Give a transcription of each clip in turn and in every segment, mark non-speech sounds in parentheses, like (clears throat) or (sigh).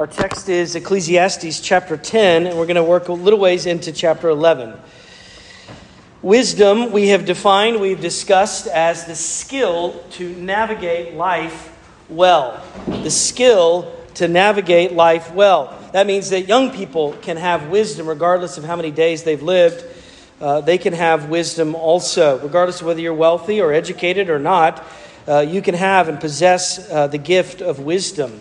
Our text is Ecclesiastes chapter 10, and we're going to work a little ways into chapter 11. Wisdom, we have defined, we've discussed as the skill to navigate life well. The skill to navigate life well. That means that young people can have wisdom regardless of how many days they've lived. Uh, they can have wisdom also, regardless of whether you're wealthy or educated or not. Uh, you can have and possess uh, the gift of wisdom.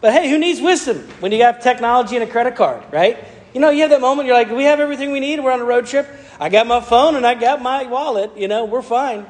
But hey, who needs wisdom when you have technology and a credit card, right? You know, you have that moment, you're like, we have everything we need, we're on a road trip. I got my phone and I got my wallet, you know, we're fine.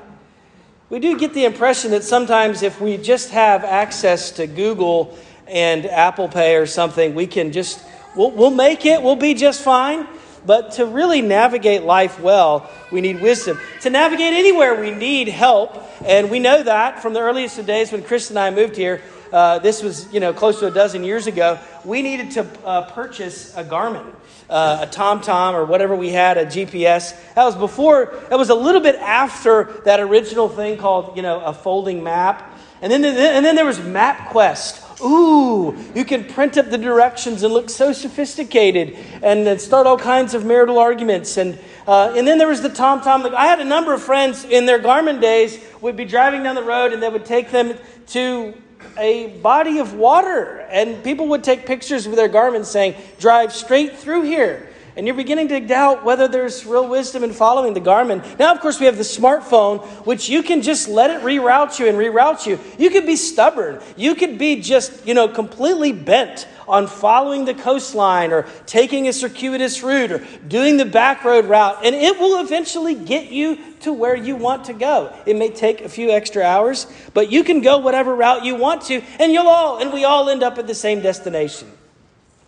We do get the impression that sometimes if we just have access to Google and Apple Pay or something, we can just, we'll, we'll make it, we'll be just fine. But to really navigate life well, we need wisdom. To navigate anywhere, we need help. And we know that from the earliest of days when Chris and I moved here. Uh, this was, you know, close to a dozen years ago. We needed to uh, purchase a Garmin, uh, a TomTom, or whatever we had, a GPS. That was before, that was a little bit after that original thing called, you know, a folding map. And then, and then there was MapQuest. Ooh, you can print up the directions and look so sophisticated and start all kinds of marital arguments. And, uh, and then there was the TomTom. Tom. I had a number of friends in their Garmin days would be driving down the road and they would take them to a body of water. And people would take pictures with their Garmins saying, drive straight through here and you're beginning to doubt whether there's real wisdom in following the Garmin. Now, of course, we have the smartphone, which you can just let it reroute you and reroute you. You could be stubborn. You could be just, you know, completely bent on following the coastline or taking a circuitous route or doing the back road route, and it will eventually get you to where you want to go. It may take a few extra hours, but you can go whatever route you want to, and you'll all, and we all end up at the same destination.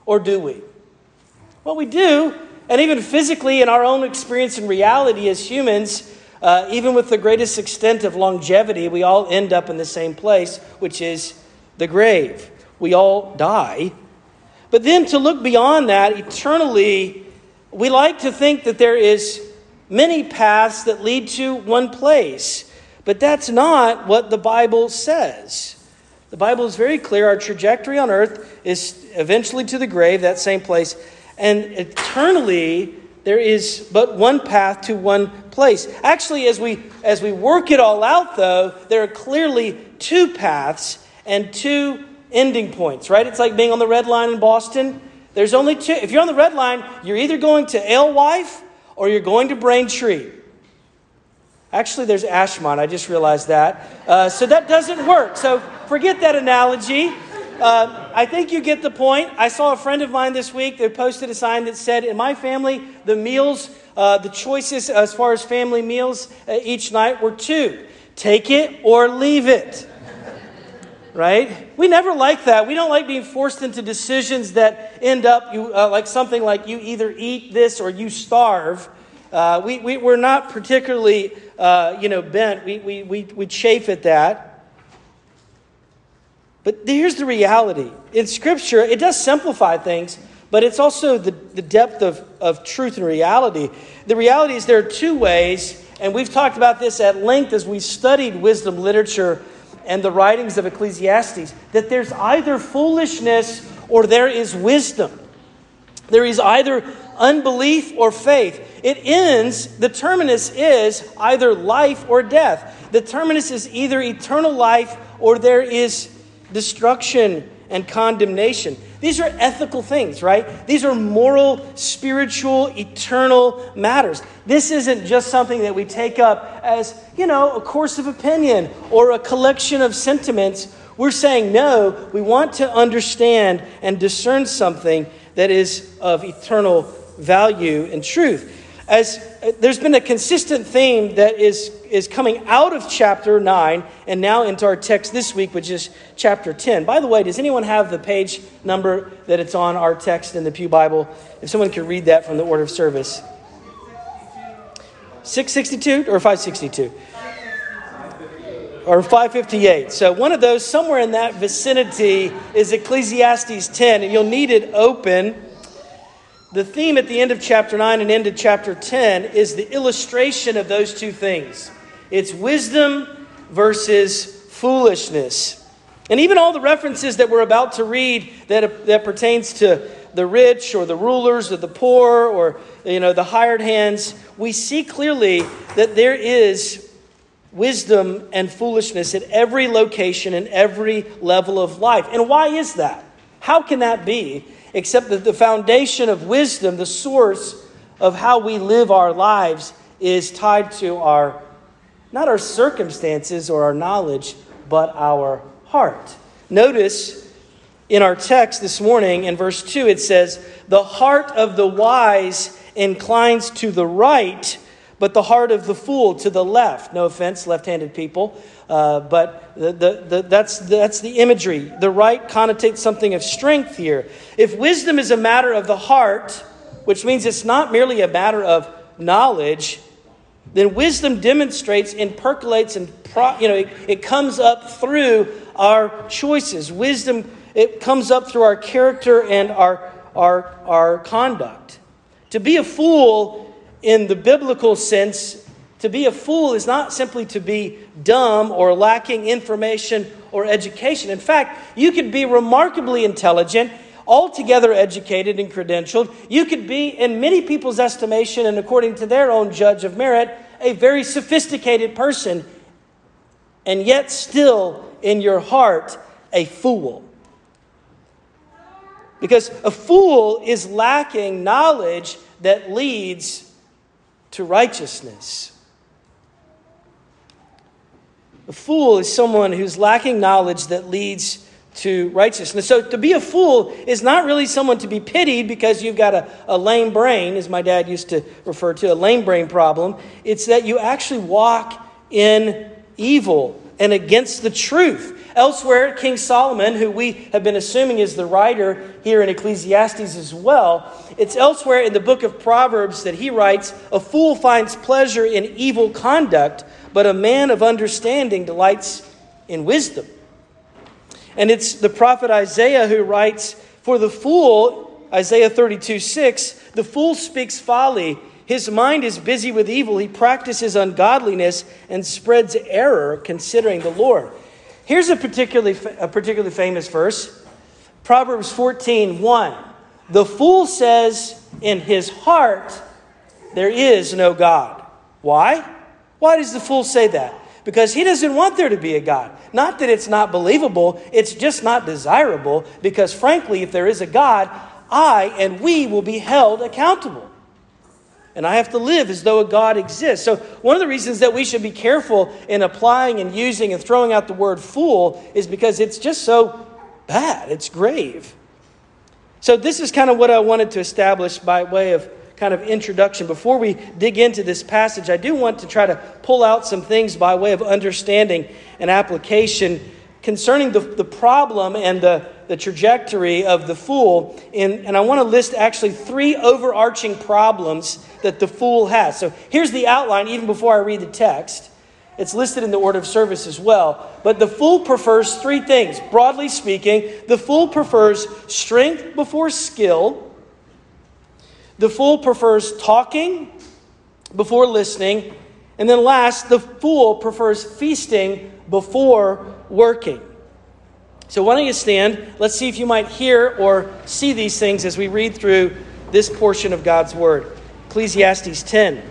Or do we? Well, we do. And even physically, in our own experience and reality as humans, uh, even with the greatest extent of longevity, we all end up in the same place, which is the grave. We all die. But then to look beyond that, eternally, we like to think that there is many paths that lead to one place. But that's not what the Bible says. The Bible is very clear. Our trajectory on earth is eventually to the grave, that same place. And eternally, there is but one path to one place. Actually, as we, as we work it all out, though, there are clearly two paths and two ending points, right? It's like being on the red line in Boston. There's only two. If you're on the red line, you're either going to Alewife or you're going to Braintree. Actually, there's Ashmont. I just realized that. Uh, so that doesn't work. So forget that analogy. Uh, I think you get the point. I saw a friend of mine this week that posted a sign that said, In my family, the meals, uh, the choices as far as family meals uh, each night were two take it or leave it. right? We never like that. We don't like being forced into decisions that end up you, uh, like something like you either eat this or you starve. Uh, we, we, we're not particularly, uh, you know, bent. We, we, we, we chafe at that. But here's the reality in Scripture, it does simplify things, but it's also the, the depth of, of truth and reality. The reality is there are two ways, and we've talked about this at length as we studied wisdom literature and the writings of Ecclesiastes, that there's either foolishness or there is wisdom. There is either unbelief or faith. It ends, the terminus is either life or death. The terminus is either eternal life or there is destruction and condemnation. These are ethical things, right? These are moral, spiritual, eternal matters. This isn't just something that we take up as, you know, a course of opinion or a collection of sentiments. We're saying, no, we want to understand and discern something that is of eternal value and truth as uh, there's been a consistent theme that is, is coming out of chapter 9 and now into our text this week, which is chapter 10. By the way, does anyone have the page number that it's on our text in the Pew Bible? If someone could read that from the order of service. 662 or 562? Or 558. So one of those, somewhere in that vicinity, is Ecclesiastes 10, and you'll need it open the theme at the end of chapter 9 and into chapter 10 is the illustration of those two things it's wisdom versus foolishness. And even all the references that we're about to read that, that pertains to the rich or the rulers or the poor or you know the hired hands, we see clearly that there is wisdom and foolishness at every location and every level of life. And why is that? How can that be? Except that the foundation of wisdom, the source of how we live our lives, is tied to our, not our circumstances or our knowledge, but our heart. Notice in our text this morning in verse 2, it says, The heart of the wise inclines to the right, but the heart of the fool to the left. No offense, left handed people. Uh, but the, the, the, that's, that's the imagery. The right connotates something of strength here. If wisdom is a matter of the heart, which means it's not merely a matter of knowledge, then wisdom demonstrates and percolates and pro, you know it, it comes up through our choices. Wisdom it comes up through our character and our our our conduct. To be a fool in the biblical sense, to be a fool is not simply to be dumb or lacking information or education. In fact, you could be remarkably intelligent altogether educated and credentialed. You could be, in many people's estimation and according to their own judge of merit, a very sophisticated person, and yet still in your heart a fool. Because a fool is lacking knowledge that leads to righteousness. A fool is someone who's lacking knowledge that leads to righteousness. So to be a fool is not really someone to be pitied because you've got a, a lame brain, as my dad used to refer to, a lame brain problem. It's that you actually walk in evil and against the truth. Elsewhere, King Solomon, who we have been assuming is the writer here in Ecclesiastes as well, it's elsewhere in the book of Proverbs that he writes A fool finds pleasure in evil conduct, but a man of understanding delights in wisdom. And it's the prophet Isaiah who writes, For the fool, Isaiah 32 6, the fool speaks folly. His mind is busy with evil. He practices ungodliness and spreads error considering the Lord. Here's a particularly, a particularly famous verse Proverbs 14 1. The fool says in his heart, There is no God. Why? Why does the fool say that? because he doesn't want there to be a God. Not that it's not believable, it's just not desirable because, frankly, if there is a God, I and we will be held accountable. And I have to live as though a God exists. So, one of the reasons that we should be careful in applying and using and throwing out the word fool is because it's just so bad, it's grave. So, this is kind of what I wanted to establish by way of kind of introduction. Before we dig into this passage, I do want to try to pull out some things by way of understanding and application concerning the, the problem and the, the trajectory of the fool. And, and I want to list actually three overarching problems that the fool has. So here's the outline, even before I read the text. It's listed in the order of service as well. But the fool prefers three things. Broadly speaking, the fool prefers strength before skill the fool prefers talking before listening. And then last, the fool prefers feasting before working. So, why don't you stand? Let's see if you might hear or see these things as we read through this portion of God's Word. Ecclesiastes 10.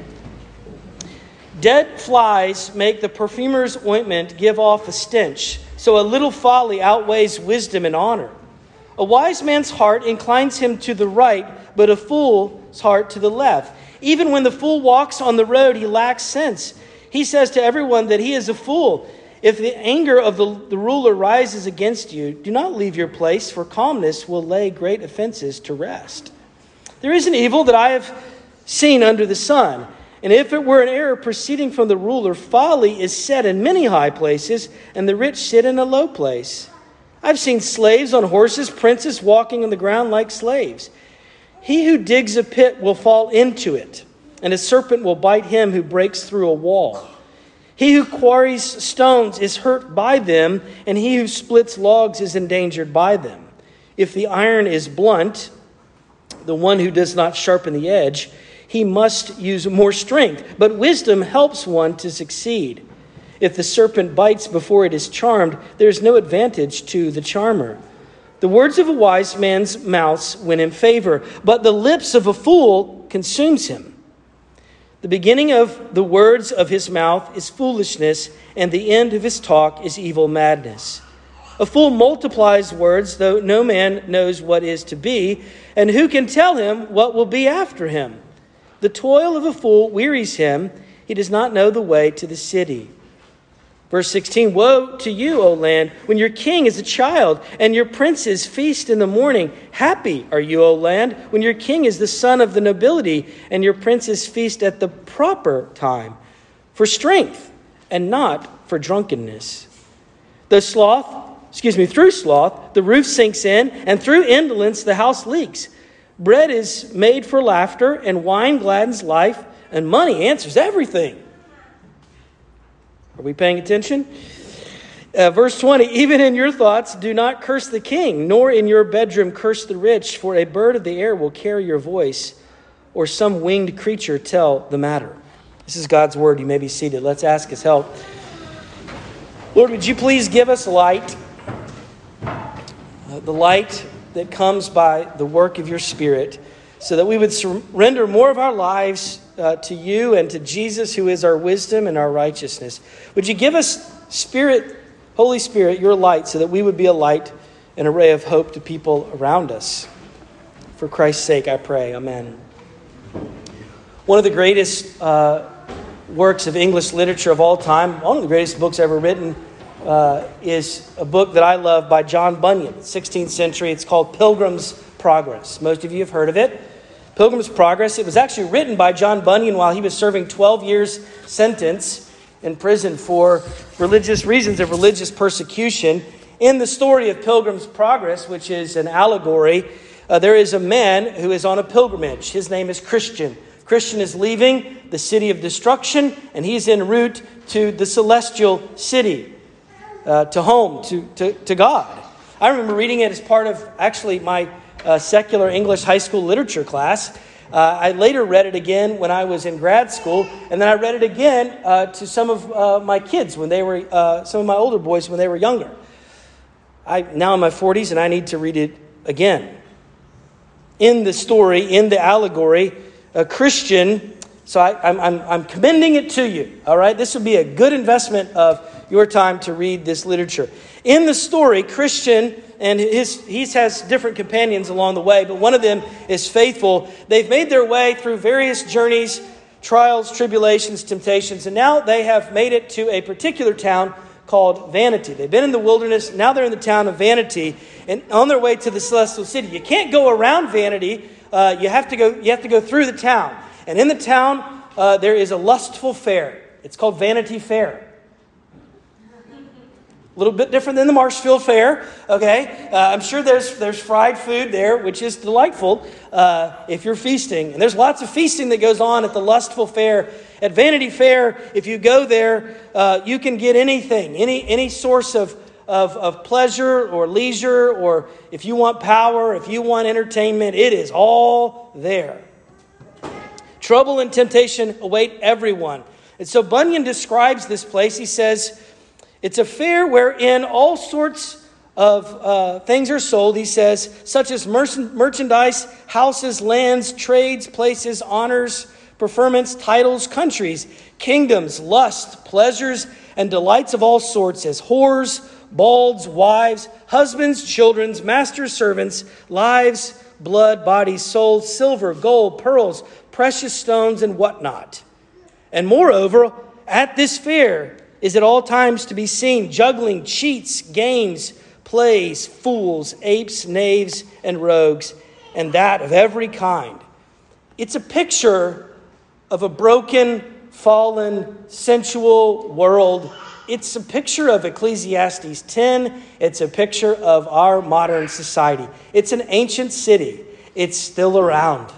Dead flies make the perfumer's ointment give off a stench, so a little folly outweighs wisdom and honor. A wise man's heart inclines him to the right, but a fool's heart to the left. Even when the fool walks on the road, he lacks sense. He says to everyone that he is a fool. If the anger of the, the ruler rises against you, do not leave your place, for calmness will lay great offenses to rest. There is an evil that I have seen under the sun. And if it were an error proceeding from the ruler, folly is set in many high places, and the rich sit in a low place. I've seen slaves on horses, princes walking on the ground like slaves. He who digs a pit will fall into it, and a serpent will bite him who breaks through a wall. He who quarries stones is hurt by them, and he who splits logs is endangered by them. If the iron is blunt, the one who does not sharpen the edge, he must use more strength. But wisdom helps one to succeed. If the serpent bites before it is charmed, there is no advantage to the charmer. The words of a wise man's mouth win him favor, but the lips of a fool consumes him. The beginning of the words of his mouth is foolishness, and the end of his talk is evil madness. A fool multiplies words, though no man knows what is to be, and who can tell him what will be after him? The toil of a fool wearies him, he does not know the way to the city. Verse 16 Woe to you, O land, when your king is a child and your princes feast in the morning. Happy are you, O land, when your king is the son of the nobility and your princes feast at the proper time, for strength and not for drunkenness. The sloth, excuse me, through sloth, the roof sinks in, and through indolence, the house leaks. Bread is made for laughter, and wine gladdens life, and money answers everything. Are we paying attention? Uh, verse 20 Even in your thoughts, do not curse the king, nor in your bedroom curse the rich, for a bird of the air will carry your voice, or some winged creature tell the matter. This is God's word. You may be seated. Let's ask his help. Lord, would you please give us light? Uh, the light that comes by the work of your Spirit, so that we would surrender more of our lives uh, to you and to Jesus, who is our wisdom and our righteousness. Would you give us, Spirit, Holy Spirit, your light, so that we would be a light and a ray of hope to people around us? For Christ's sake, I pray. Amen. One of the greatest uh, works of English literature of all time, one of the greatest books ever written, uh, is a book that I love by John Bunyan, 16th century. It's called Pilgrim's Progress. Most of you have heard of it. Pilgrim's Progress. It was actually written by John Bunyan while he was serving 12 years sentence in prison for religious reasons of religious persecution. In the story of Pilgrim's Progress, which is an allegory, uh, there is a man who is on a pilgrimage. His name is Christian. Christian is leaving the city of destruction, and he's en route to the celestial city, uh, to home, to, to, to God. I remember reading it as part of actually my uh, secular English high school literature class. Uh, I later read it again when I was in grad school, and then I read it again uh, to some of uh, my kids when they were, uh, some of my older boys when they were younger. I now in my 40s, and I need to read it again. In the story, in the allegory, a Christian, so I, am I'm, I'm commending it to you, all right? This would be a good investment of your time to read this literature. In the story, Christian and his, he has different companions along the way, but one of them is faithful. They've made their way through various journeys, trials, tribulations, temptations, and now they have made it to a particular town called Vanity. They've been in the wilderness, now they're in the town of Vanity, and on their way to the celestial city. You can't go around Vanity, uh, you, have to go, you have to go through the town. And in the town, uh, there is a lustful fair. It's called Vanity Fair. A little bit different than the Marshfield Fair, okay? Uh, I'm sure there's, there's fried food there, which is delightful uh, if you're feasting. And there's lots of feasting that goes on at the Lustful Fair. At Vanity Fair, if you go there, uh, you can get anything, any, any source of, of, of pleasure or leisure, or if you want power, if you want entertainment, it is all there. Trouble and temptation await everyone. And so Bunyan describes this place. He says, it's a fair wherein all sorts of uh, things are sold, he says, such as merchandise, houses, lands, trades, places, honors, preferments, titles, countries, kingdoms, lust, pleasures, and delights of all sorts, as whores, balds, wives, husbands, children's, masters, servants, lives, blood, bodies, souls, silver, gold, pearls, precious stones, and whatnot. And moreover, at this fair, is at all times to be seen juggling, cheats, games, plays, fools, apes, knaves, and rogues, and that of every kind. It's a picture of a broken, fallen, sensual world. It's a picture of Ecclesiastes 10. It's a picture of our modern society. It's an ancient city. It's still around,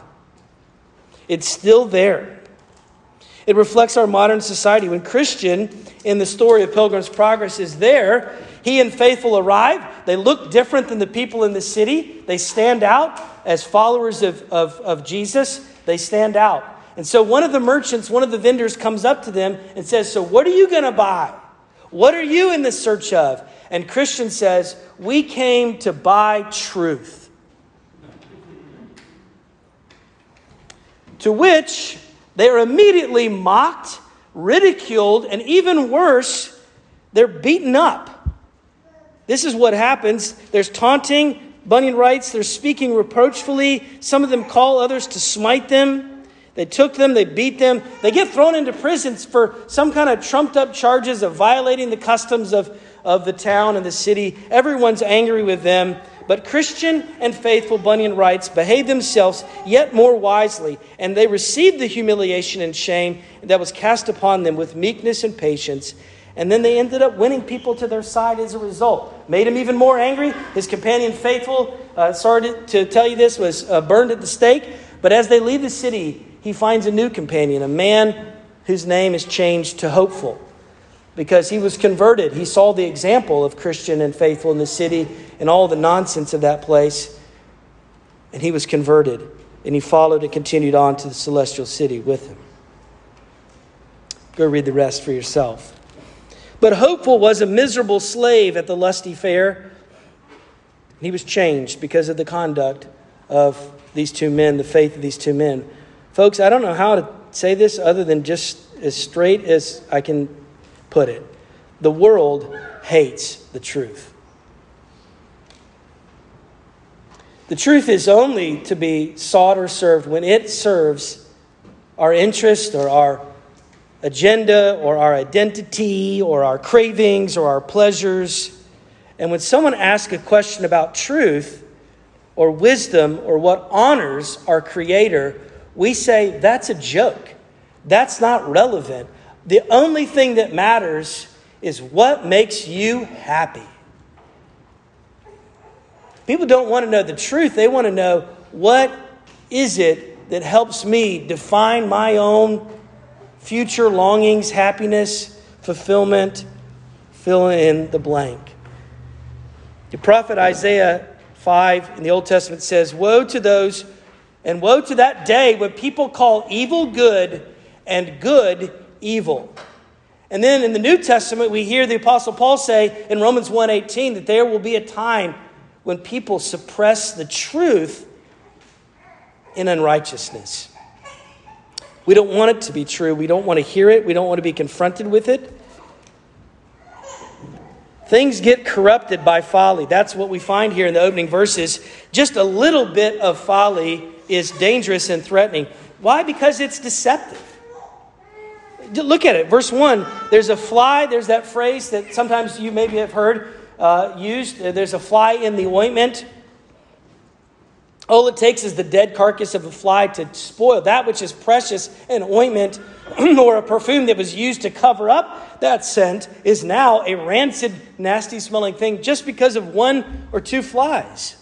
it's still there. It reflects our modern society. When Christian in the story of Pilgrim's Progress is there, he and Faithful arrive. They look different than the people in the city. They stand out as followers of, of, of Jesus. They stand out. And so one of the merchants, one of the vendors comes up to them and says, So, what are you going to buy? What are you in the search of? And Christian says, We came to buy truth. To which they are immediately mocked, ridiculed, and even worse, they're beaten up. This is what happens. There's taunting. Bunyan writes, they're speaking reproachfully. Some of them call others to smite them. They took them, they beat them. They get thrown into prisons for some kind of trumped up charges of violating the customs of, of the town and the city. Everyone's angry with them. But Christian and faithful, Bunyan writes, behaved themselves yet more wisely, and they received the humiliation and shame that was cast upon them with meekness and patience. And then they ended up winning people to their side as a result. Made him even more angry. His companion, faithful, uh, sorry to, tell you this, was uh, burned at the stake. But as they leave the city, he finds a new companion, a man whose name is changed to Hopeful because he was converted. He saw the example of Christian and faithful in the city and all the nonsense of that place. And he was converted. And he followed and continued on to the celestial city with him. Go read the rest for yourself. But Hopeful was a miserable slave at the lusty fair. He was changed because of the conduct of these two men, the faith of these two men. Folks, I don't know how to say this other than just as straight as I can put it. The world hates the truth. The truth is only to be sought or served when it serves our interest or our agenda or our identity or our cravings or our pleasures. And when someone asks a question about truth or wisdom or what honors our Creator, we say that's a joke. That's not relevant. The only thing that matters is what makes you happy. People don't want to know the truth, they want to know what is it that helps me define my own future longings, happiness, fulfillment, fill in the blank. The prophet Isaiah 5 in the Old Testament says, Woe to those, and woe to that day when people call evil good and good evil. And then in the New Testament, we hear the Apostle Paul say in Romans 1:18 that there will be a time when people suppress the truth in unrighteousness. We don't want it to be true. We don't want to hear it. We don't want to be confronted with it. Things get corrupted by folly. That's what we find here in the opening verses. Just a little bit of folly is dangerous and threatening. Why? Because it's deceptive. Look at it. Verse 1 there's a fly. There's that phrase that sometimes you maybe have heard uh, used. There's a fly in the ointment. All it takes is the dead carcass of a fly to spoil that which is precious, an ointment (clears throat) or a perfume that was used to cover up that scent is now a rancid, nasty smelling thing just because of one or two flies.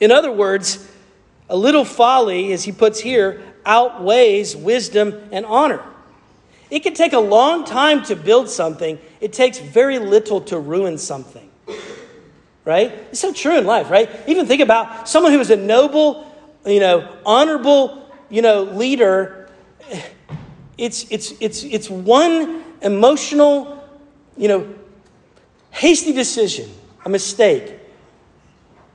In other words, a little folly, as he puts here, outweighs wisdom and honor. It can take a long time to build something, it takes very little to ruin something. Right? It's so true in life, right? Even think about someone who is a noble, you know, honorable, you know, leader. It's, it's, it's, it's one emotional, you know, hasty decision, a mistake,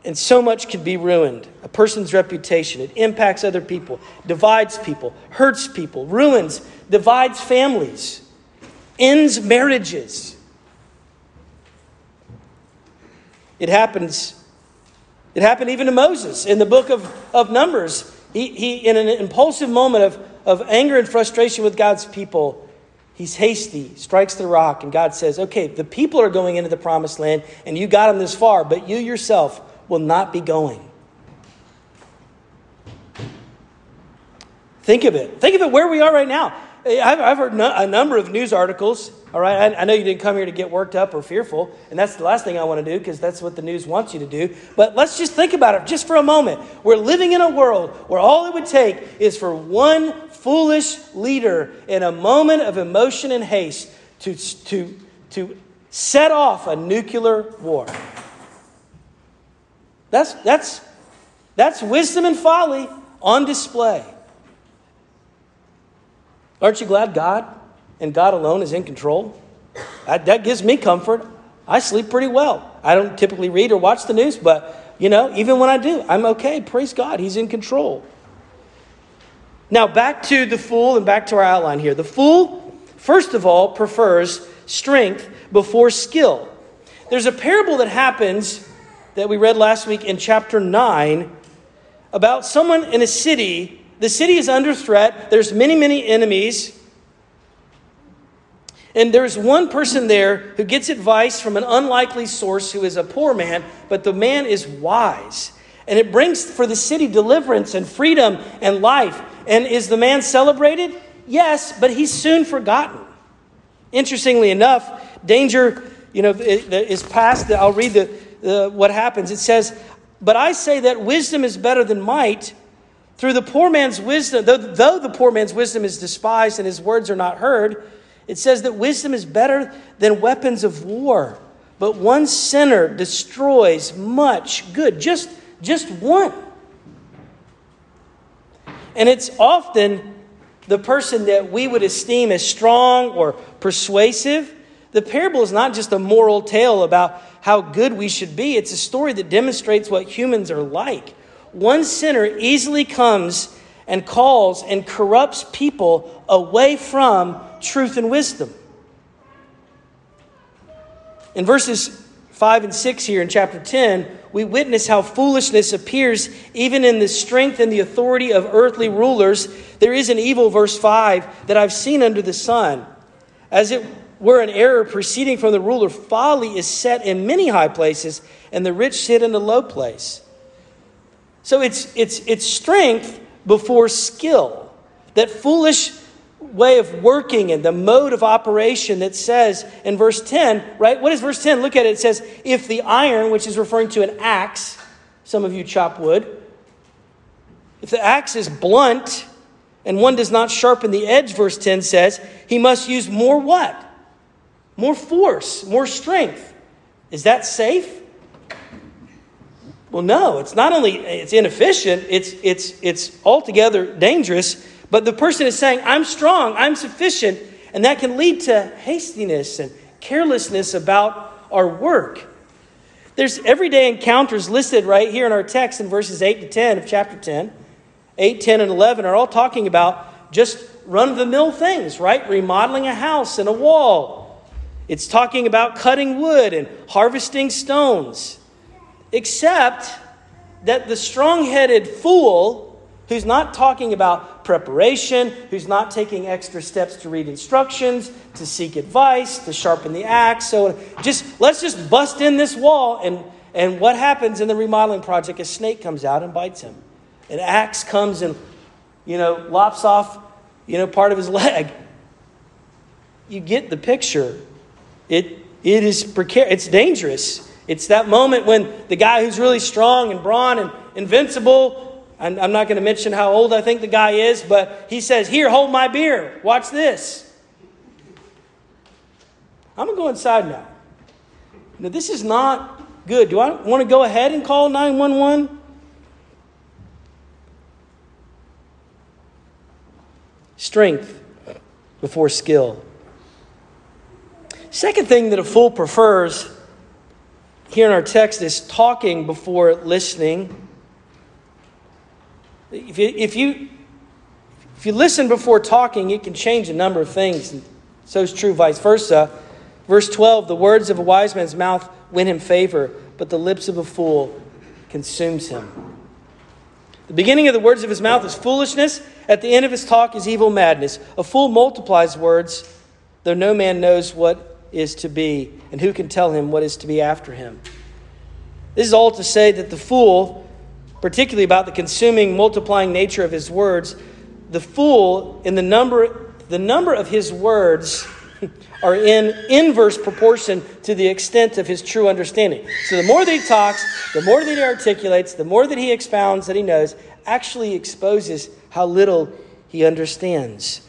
and so much can be ruined. A person's reputation, it impacts other people, divides people, hurts people, ruins divides families, ends marriages. It happens. It happened even to Moses in the book of, of Numbers. He, he, in an impulsive moment of, of anger and frustration with God's people, he's hasty, strikes the rock, and God says, Okay, the people are going into the promised land, and you got them this far, but you yourself will not be going. Think of it. Think of it where we are right now. I've, heard a number of news articles. All right, I, I, know you didn't come here to get worked up or fearful, and that's the last thing I want to do because that's what the news wants you to do. But let's just think about it just for a moment. We're living in a world where all it would take is for one foolish leader in a moment of emotion and haste to, to, to set off a nuclear war. That's, that's, that's wisdom and folly on display. Aren't you glad God and God alone is in control? That, that gives me comfort. I sleep pretty well. I don't typically read or watch the news, but, you know, even when I do, I'm okay. Praise God. He's in control. Now, back to the fool and back to our outline here. The fool, first of all, prefers strength before skill. There's a parable that happens that we read last week in chapter 9 about someone in a city. The city is under threat, there's many, many enemies. And there's one person there who gets advice from an unlikely source who is a poor man, but the man is wise. And it brings for the city deliverance and freedom and life. And is the man celebrated? Yes, but he's soon forgotten. Interestingly enough, danger, you know, is past. I'll read the, the, what happens. It says, "But I say that wisdom is better than might." Through the poor man's wisdom, though, though the poor man's wisdom is despised and his words are not heard, it says that wisdom is better than weapons of war. But one sinner destroys much good. Just, just one. And it's often the person that we would esteem as strong or persuasive. The parable is not just a moral tale about how good we should be, it's a story that demonstrates what humans are like. One sinner easily comes and calls and corrupts people away from truth and wisdom. In verses 5 and 6 here in chapter 10, we witness how foolishness appears even in the strength and the authority of earthly rulers. There is an evil, verse 5, that I've seen under the sun. As it were an error proceeding from the ruler, folly is set in many high places, and the rich sit in a low place. So it's, it's, it's strength before skill. That foolish way of working and the mode of operation that says in verse 10, right? What is verse 10? Look at it. It says, if the iron, which is referring to an axe, some of you chop wood, if the axe is blunt and one does not sharpen the edge, verse 10 says, he must use more what? More force, more strength. Is that safe? Well, no, it's not only it's inefficient, it's it's it's altogether dangerous but the person is saying, I'm strong, I'm sufficient, and that can lead to hastiness and carelessness about our work. There's everyday encounters listed right here in our text in verses 8 to 10 of chapter 10. 8, 10, and 11 are all talking about just run of the mill things, right? Remodeling a house and a wall. It's talking about cutting wood and harvesting stones. Except that the strong headed fool who's not talking about preparation, who's not taking extra steps to read instructions, to seek advice, to sharpen the axe. So just let's just bust in this wall and and what happens in the remodeling project? A snake comes out and bites him. An axe comes and you know lops off you know part of his (laughs) leg. You get the picture. It it is precarious. It's dangerous. It's that moment when the guy who's really strong and brawn and invincible I'm not going to mention how old I think the guy is, but he says, Here, hold my beer. Watch this. I'm going to go inside now. Now, this is not good. Do I want to go ahead and call 911? Strength before skill. Second thing that a fool prefers here in our text is talking before listening. If you, if you, if you listen before talking, it can change a number of things. And so is true vice versa. Verse 12 The words of a wise man's mouth win him favor, but the lips of a fool consumes him. The beginning of the words of his mouth is foolishness. At the end of his talk is evil madness. A fool multiplies words, though no man knows what is to be, and who can tell him what is to be after him. This is all to say that the fool particularly about the consuming, multiplying nature of his words, the fool, in the number, the number of his words (laughs) are in inverse proportion to the extent of his true understanding. So the more that he talks, the more that he articulates, the more that he expounds that he knows, actually exposes how little he understands.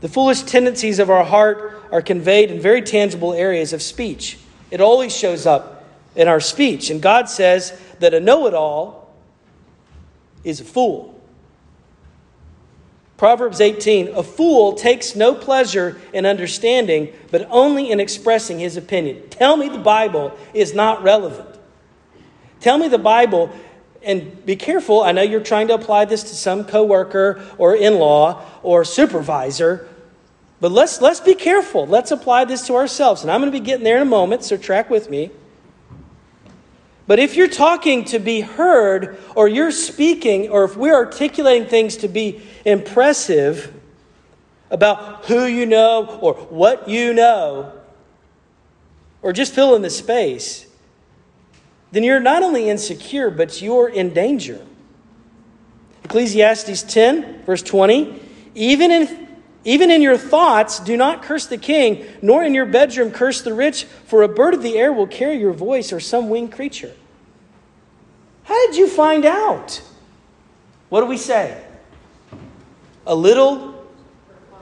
The foolish tendencies of our heart are conveyed in very tangible areas of speech. It always shows up in our speech. And God says that a know it all is a fool. Proverbs 18 A fool takes no pleasure in understanding, but only in expressing his opinion. Tell me the Bible is not relevant. Tell me the Bible, and be careful. I know you're trying to apply this to some coworker or in law or supervisor, but let's, let's be careful. Let's apply this to ourselves. And I'm going to be getting there in a moment, so track with me. But if you're talking to be heard, or you're speaking, or if we're articulating things to be impressive about who you know or what you know, or just fill in the space, then you're not only insecure, but you're in danger. Ecclesiastes 10, verse 20 even in, even in your thoughts, do not curse the king, nor in your bedroom curse the rich, for a bird of the air will carry your voice, or some winged creature. How did you find out? What do we say? A little,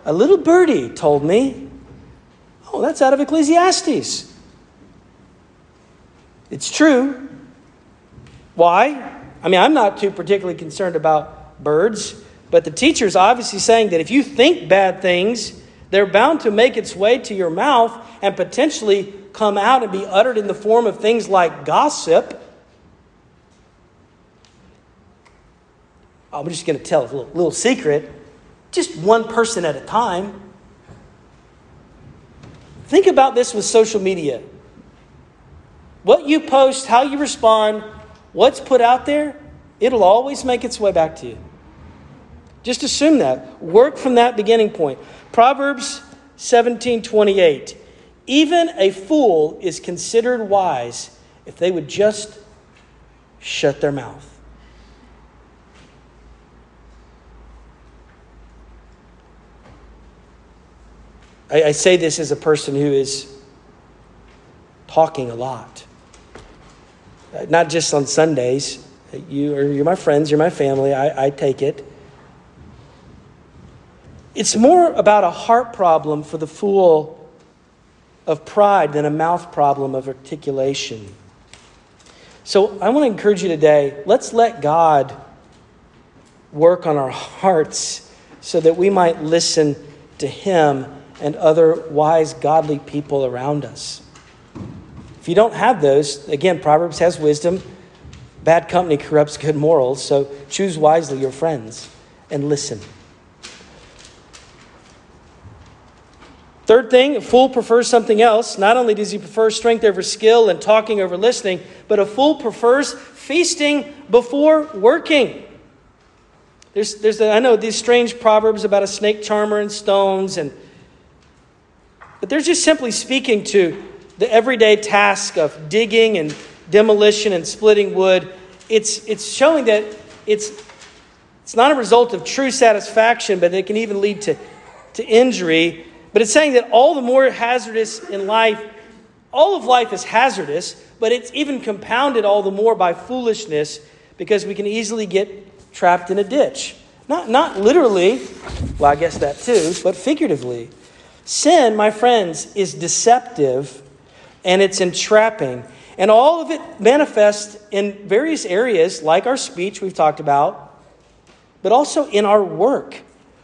a little birdie told me. Oh, that's out of Ecclesiastes. It's true. Why? I mean, I'm not too particularly concerned about birds, but the teacher is obviously saying that if you think bad things, they're bound to make its way to your mouth and potentially come out and be uttered in the form of things like gossip I'm just going to tell a little, little secret just one person at a time. Think about this with social media. What you post, how you respond, what's put out there, it'll always make its way back to you. Just assume that. Work from that beginning point. Proverbs 17 28. Even a fool is considered wise if they would just shut their mouth. I, I say this as a person who is talking a lot, uh, not just on Sundays. You are, you're my friends, you're my family. I, I take it. It's more about a heart problem for the fool of pride than a mouth problem of articulation. So I want to encourage you today let's let God work on our hearts so that we might listen to Him and other wise, godly people around us. If you don't have those, again, Proverbs has wisdom. Bad company corrupts good morals, so choose wisely your friends and listen. Third thing, a fool prefers something else. Not only does he prefer strength over skill and talking over listening, but a fool prefers feasting before working. There's, there's a, I know these strange proverbs about a snake charmer and stones and but they're just simply speaking to the everyday task of digging and demolition and splitting wood. It's, it's showing that it's, it's not a result of true satisfaction, but it can even lead to, to injury. But it's saying that all the more hazardous in life, all of life is hazardous, but it's even compounded all the more by foolishness because we can easily get trapped in a ditch. Not, not literally, well, I guess that too, but figuratively. Sin, my friends, is deceptive and it's entrapping. And all of it manifests in various areas, like our speech we've talked about, but also in our work.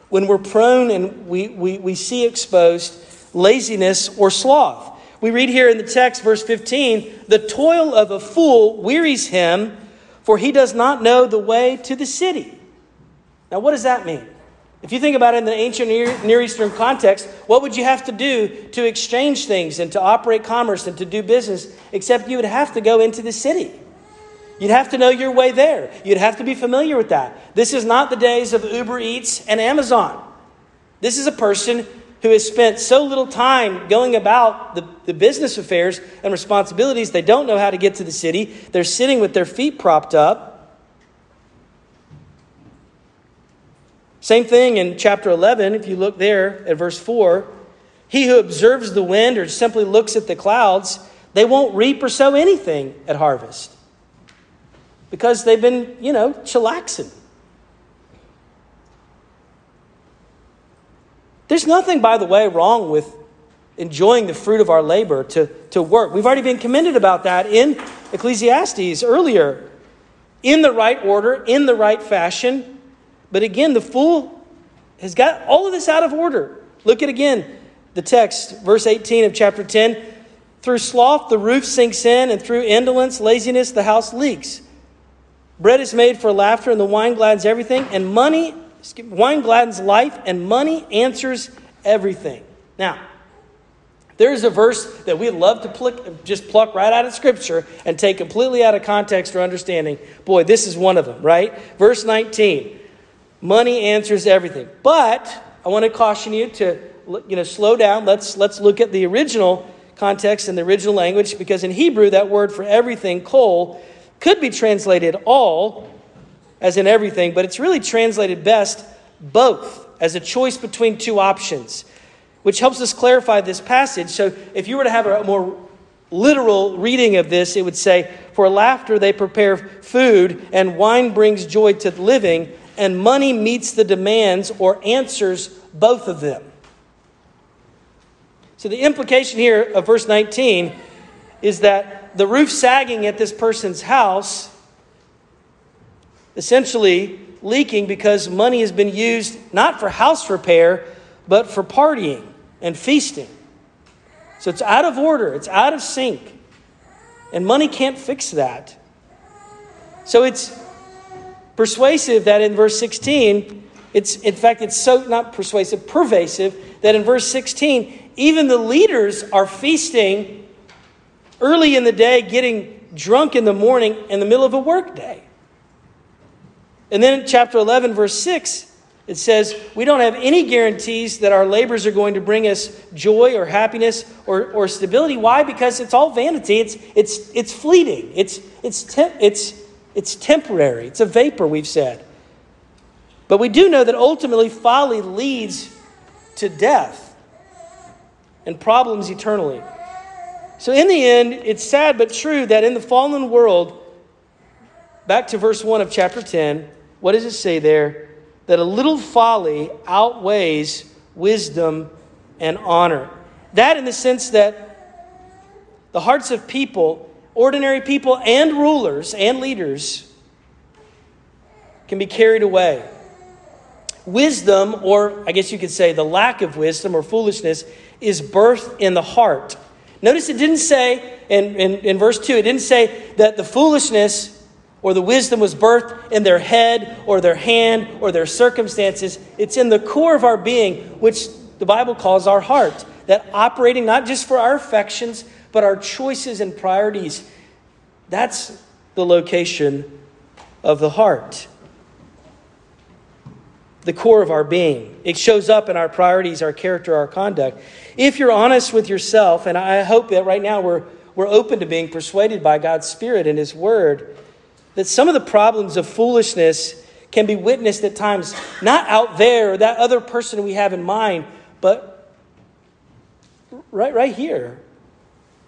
When we're prone and we, we, we see exposed laziness or sloth. We read here in the text, verse 15 the toil of a fool wearies him, for he does not know the way to the city. Now, what does that mean? If you think about it in the ancient Near Eastern context, what would you have to do to exchange things and to operate commerce and to do business except you would have to go into the city? You'd have to know your way there. You'd have to be familiar with that. This is not the days of Uber Eats and Amazon. This is a person who has spent so little time going about the, the business affairs and responsibilities, they don't know how to get to the city. They're sitting with their feet propped up. Same thing in chapter 11, if you look there at verse 4. He who observes the wind or simply looks at the clouds, they won't reap or sow anything at harvest because they've been, you know, chillaxing. There's nothing, by the way, wrong with enjoying the fruit of our labor to, to work. We've already been commended about that in Ecclesiastes earlier. In the right order, in the right fashion, but again, the fool has got all of this out of order. Look at again the text, verse 18 of chapter 10. Through sloth, the roof sinks in, and through indolence, laziness, the house leaks. Bread is made for laughter, and the wine gladdens everything, and money, wine gladdens life, and money answers everything. Now, there's a verse that we love to pluck, just pluck right out of Scripture and take completely out of context or understanding. Boy, this is one of them, right? Verse 19 Money answers everything. But I want to caution you to you know, slow down. Let's, let's look at the original context and the original language because in Hebrew, that word for everything, kol, could be translated all, as in everything, but it's really translated best both, as a choice between two options which helps us clarify this passage. So, if you were to have a more literal reading of this, it would say, For laughter they prepare food, and wine brings joy to living, and money meets the demands or answers both of them. So, the implication here of verse 19 is that the roof sagging at this person's house, essentially leaking because money has been used not for house repair, but for partying and feasting. So it's out of order, it's out of sync. And money can't fix that. So it's persuasive that in verse 16, it's in fact it's so not persuasive, pervasive that in verse 16, even the leaders are feasting early in the day, getting drunk in the morning in the middle of a workday. And then in chapter 11, verse 6, it says, We don't have any guarantees that our labors are going to bring us joy or happiness or, or stability. Why? Because it's all vanity. It's, it's, it's fleeting. It's, it's, it's, it's temporary. It's a vapor, we've said. But we do know that ultimately folly leads to death and problems eternally. So, in the end, it's sad but true that in the fallen world, back to verse 1 of chapter 10, what does it say there? that a little folly outweighs wisdom and honor. That, in the sense that the hearts of people, ordinary people and rulers and leaders, can be carried away. Wisdom, or I guess you could say the lack of wisdom or foolishness, is birthed in the heart. Notice it didn't say, in, in, in verse 2, it didn't say that the foolishness or the wisdom was birthed in their head or their hand or their circumstances. It's in the core of our being, which the Bible calls our heart, that operating not just for our affections, but our choices and priorities. That's the location of the heart, the core of our being. It shows up in our priorities, our character, our conduct. If you're honest with yourself, and I hope that right now we're, we're open to being persuaded by God's Spirit and His Word that some of the problems of foolishness can be witnessed at times, not out there that other person we have in mind, but right, right here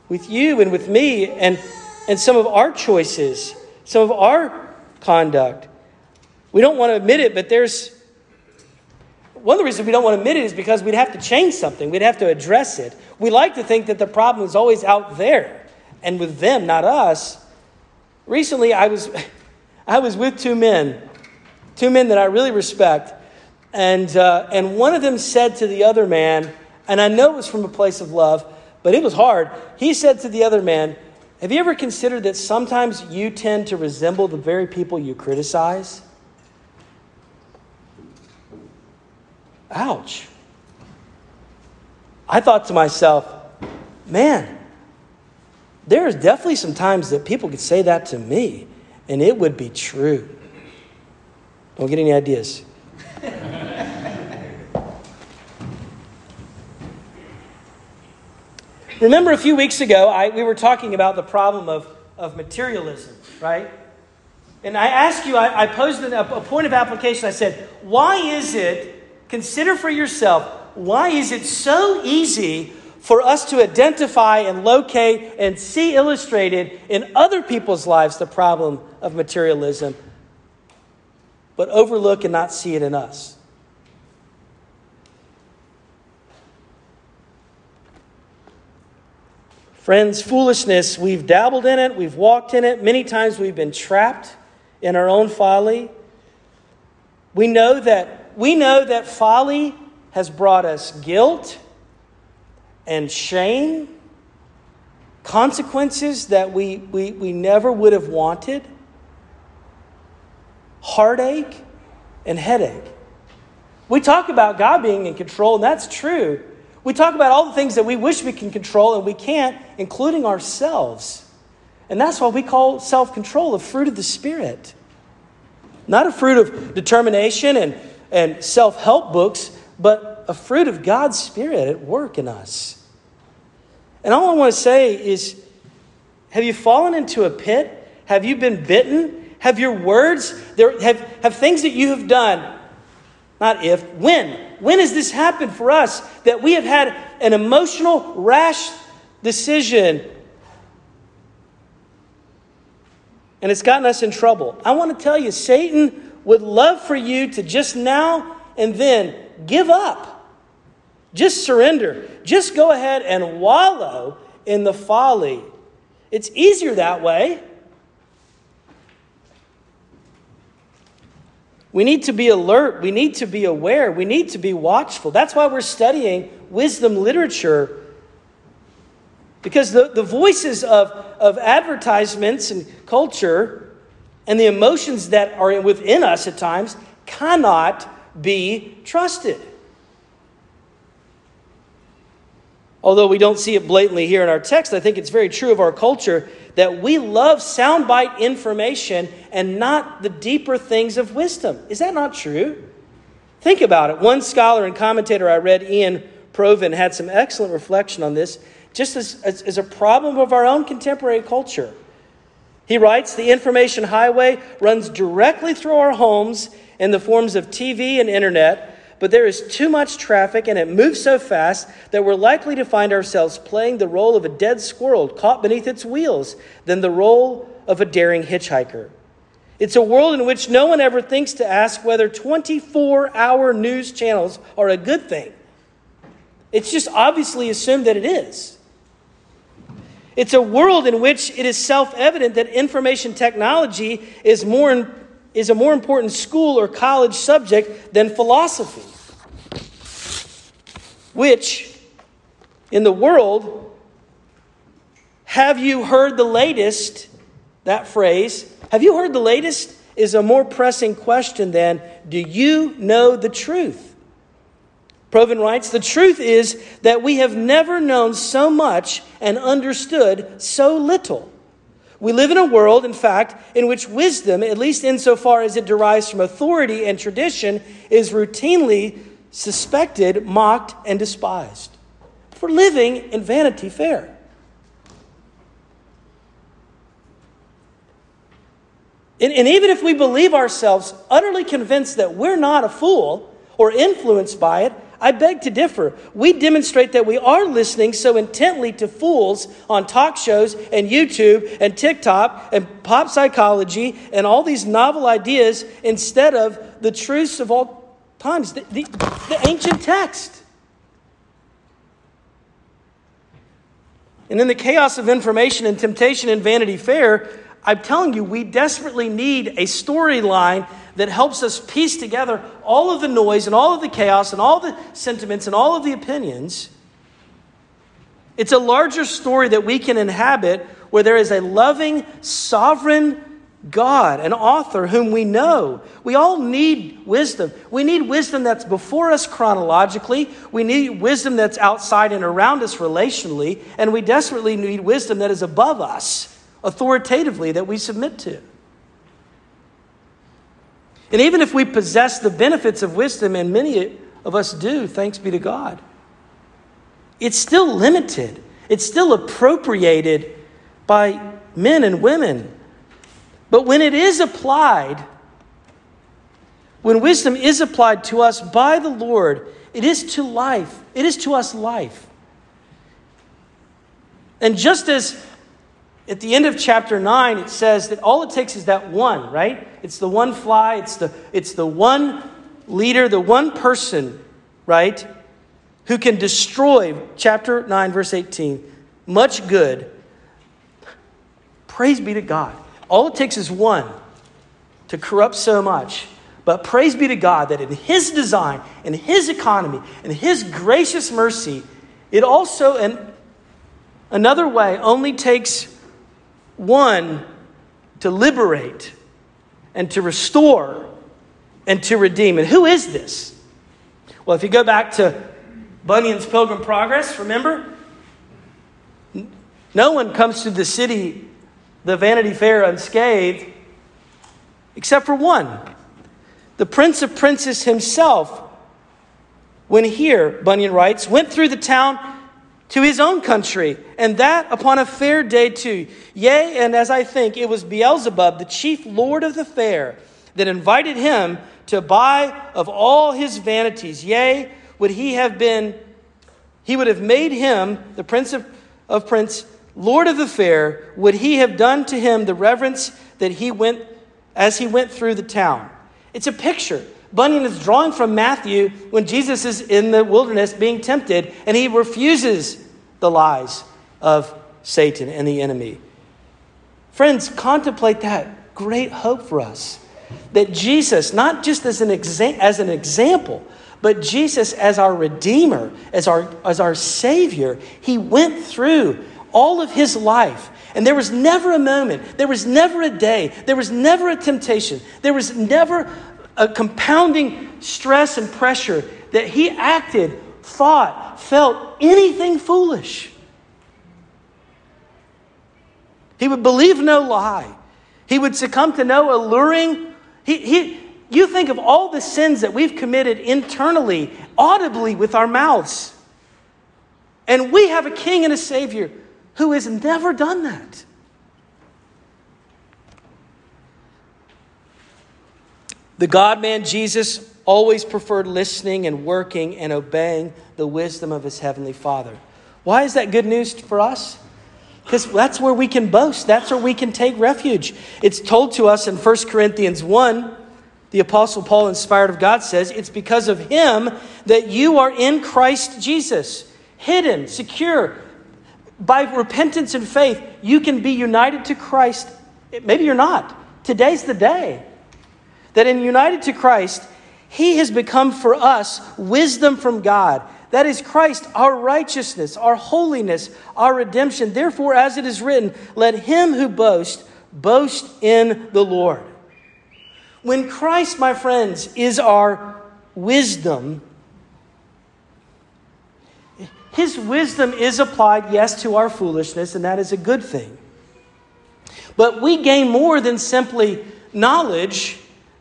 with you and with me and, and some of our choices, some of our conduct. We don't want to admit it, but there's one of the reasons we don't want to admit it is because we'd have to change something, we'd have to address it. We like to think that the problem is always out there and with them, not us. Recently, I was, (laughs) I was with two men, two men that I really respect, and, uh, and one of them said to the other man, and I know it was from a place of love, but it was hard. He said to the other man, Have you ever considered that sometimes you tend to resemble the very people you criticize? Ouch. I thought to myself, man, there's definitely some times that people could say that to me, and it would be true. Don't get any ideas. Remember a few weeks ago, I, we were talking about the problem of, of materialism, right? And I asked you, I, I posed a, a point of application. I said, why is it, consider for yourself, why is it so easy for us to identify and locate and see illustrated in other people's lives the problem of materialism, but overlook and not see it in us. Friends, foolishness, we've dabbled in it, we've walked in it. Many times we've been trapped in our own folly. We know that we know that folly has brought us guilt and shame, consequences that we, we, we never would have wanted, heartache, and headache. We talk about God being in control, and that's true. We talk about all the things that we wish we can control and we can't, including ourselves. And that's why we call self control a fruit of the Spirit. Not a fruit of determination and, and self help books, but a fruit of God's Spirit at work in us. And all I want to say is have you fallen into a pit? Have you been bitten? Have your words, there, have, have things that you have done, not if, when? When has this happened for us that we have had an emotional, rash decision and it's gotten us in trouble? I want to tell you, Satan would love for you to just now and then give up. Just surrender. Just go ahead and wallow in the folly. It's easier that way. We need to be alert. We need to be aware. We need to be watchful. That's why we're studying wisdom literature. Because the, the voices of, of advertisements and culture and the emotions that are within us at times cannot be trusted. Although we don't see it blatantly here in our text, I think it's very true of our culture that we love soundbite information and not the deeper things of wisdom. Is that not true? Think about it. One scholar and commentator I read, Iain Provan, had some excellent reflection on this, just as, as, as a problem of our own contemporary culture. He writes The information highway runs directly through our homes in the forms of TV and internet but there is too much traffic and it moves so fast that we're likely to find ourselves playing the role of a dead squirrel caught beneath its wheels than the role of a daring hitchhiker. It's a world in which no one ever thinks to ask whether 24 hour news channels are a good thing. It's just obviously assumed that it is. It's a world in which it is self evident that information technology is more is a more important school or college subject than philosophy, which in the world, have you heard the latest? That phrase, have you heard the latest? Is a more pressing question than, do you know the truth? Provan writes, the truth is that we have never known so much and understood so little. We live in a world, in fact, in which wisdom, at least insofar as it derives from authority and tradition, is routinely suspected, mocked, and despised. We're living in Vanity Fair. And, and even if we believe ourselves utterly convinced that we're not a fool or influenced by it, I beg to differ. We demonstrate that we are listening so intently to fools on talk shows and YouTube and TikTok and pop psychology and all these novel ideas instead of the truths of all times, the, the, the ancient text. And in the chaos of information and temptation in Vanity Fair, I'm telling you, we desperately need a storyline that helps us piece together all of the noise and all of the chaos and all the sentiments and all of the opinions. It's a larger story that we can inhabit where there is a loving, sovereign God, an author whom we know. We all need wisdom. We need wisdom that's before us chronologically. We need wisdom that's outside and around us relationally. And we desperately need wisdom that is above us authoritatively that we submit to. And even if we possess the benefits of wisdom, and many of us do, thanks be to God, it's still limited. It's still appropriated by men and women. But when it is applied, when wisdom is applied to us by the Lord, it is to life. It is to us life. And just as at the end of chapter 9, it says that all it takes is that one, right? It's the one fly, it's the, it's the one leader, the one person, right? Who can destroy, chapter 9, verse 18, much good. Praise be to God. All it takes is one to corrupt so much. But praise be to God that in His design, in His economy, in His gracious mercy, it also, in another way, only takes one to liberate and to restore and to redeem. And who is this? Well, if you go back to Bunyan's Pilgrim Progress, remember? No one comes to the city, the Vanity Fair, unscathed, except for one. The Prince of Princes himself, when here, Bunyan writes, went through the town to his own country, and that upon a fair day too. Yea, and as I think, it was Beelzebub, the chief lord of the fair, that invited him to buy of all his vanities. Yea, would he have been, he would have made him, the prince of, of prince, lord of the fair, would he have done to him the reverence that he went, as he went through the town. It's a picture. Bunyan is drawing from Matthew when Jesus is in the wilderness being tempted, and he refuses the lies of Satan and the enemy. Friends, contemplate that great hope for us that Jesus, not just as an, exa- as an example, but Jesus as our Redeemer, as our, as our Savior, He went through all of His life. And there was never a moment, there was never a day, there was never a temptation, there was never a compounding stress and pressure that he acted, thought, felt anything foolish. He would believe no lie. He would succumb to no alluring. He, he, you think of all the sins that we've committed internally, audibly with our mouths. And we have a king and a savior who has never done that. The God man Jesus always preferred listening and working and obeying the wisdom of his heavenly Father. Why is that good news for us? Because that's where we can boast. That's where we can take refuge. It's told to us in 1 Corinthians 1, the Apostle Paul, inspired of God, says, It's because of him that you are in Christ Jesus, hidden, secure. By repentance and faith, you can be united to Christ. Maybe you're not. Today's the day. That in united to Christ, He has become for us wisdom from God. That is Christ, our righteousness, our holiness, our redemption. Therefore, as it is written, let him who boasts boast in the Lord. When Christ, my friends, is our wisdom, his wisdom is applied, yes, to our foolishness, and that is a good thing. But we gain more than simply knowledge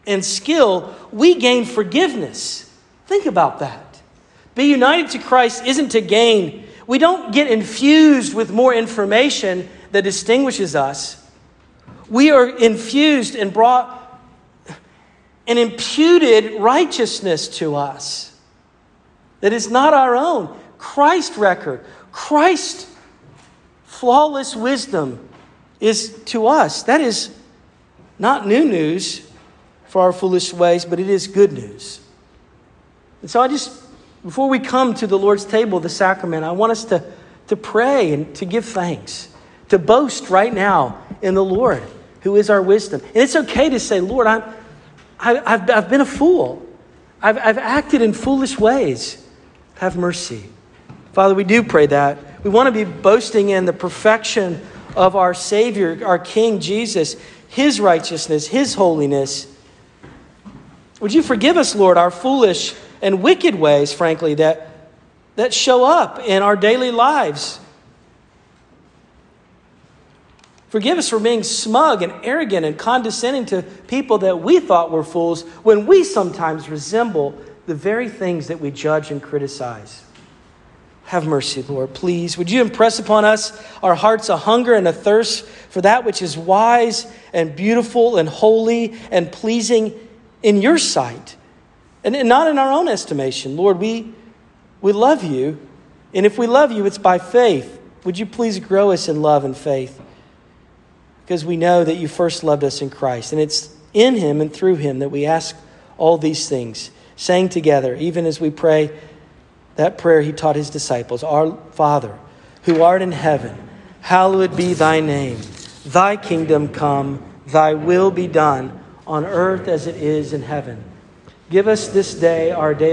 and skill, we gain forgiveness. Think about that. Be united to Christ isn't to gain, we don't get infused with more information that distinguishes us. We are infused and brought an imputed righteousness to us that is not our own. Christ record, Christ flawless wisdom is to us. That is not new news for our foolish ways, but it is good news. And so I just, before we come to the Lord's table, the sacrament, I want us to, to pray and to give thanks, to boast right now in the Lord, who is our wisdom. And it's okay to say, Lord, I'm, I, I've, I've been a fool. I've, I've acted in foolish ways. Have mercy. Father, we do pray that. We want to be boasting in the perfection of our Savior, our King Jesus, His righteousness, His holiness. Would you forgive us, Lord, our foolish and wicked ways, frankly, that, that show up in our daily lives? Forgive us for being smug and arrogant and condescending to people that we thought were fools when we sometimes resemble the very things that we judge and criticize. Have mercy, Lord, please. Would you impress upon us our hearts a hunger and a thirst for that which is wise and beautiful and holy and pleasing in your sight and not in our own estimation. Lord, we, we love you. And if we love you, it's by faith. Would you please grow us in love and faith? Because we know that you first loved us in Christ. And it's in him and through him that we ask all these things, saying together, even as we pray that prayer he taught his disciples Our Father, who art in heaven, hallowed be thy name. Thy kingdom come, thy will be done on earth as it is in heaven. Give us this day our daily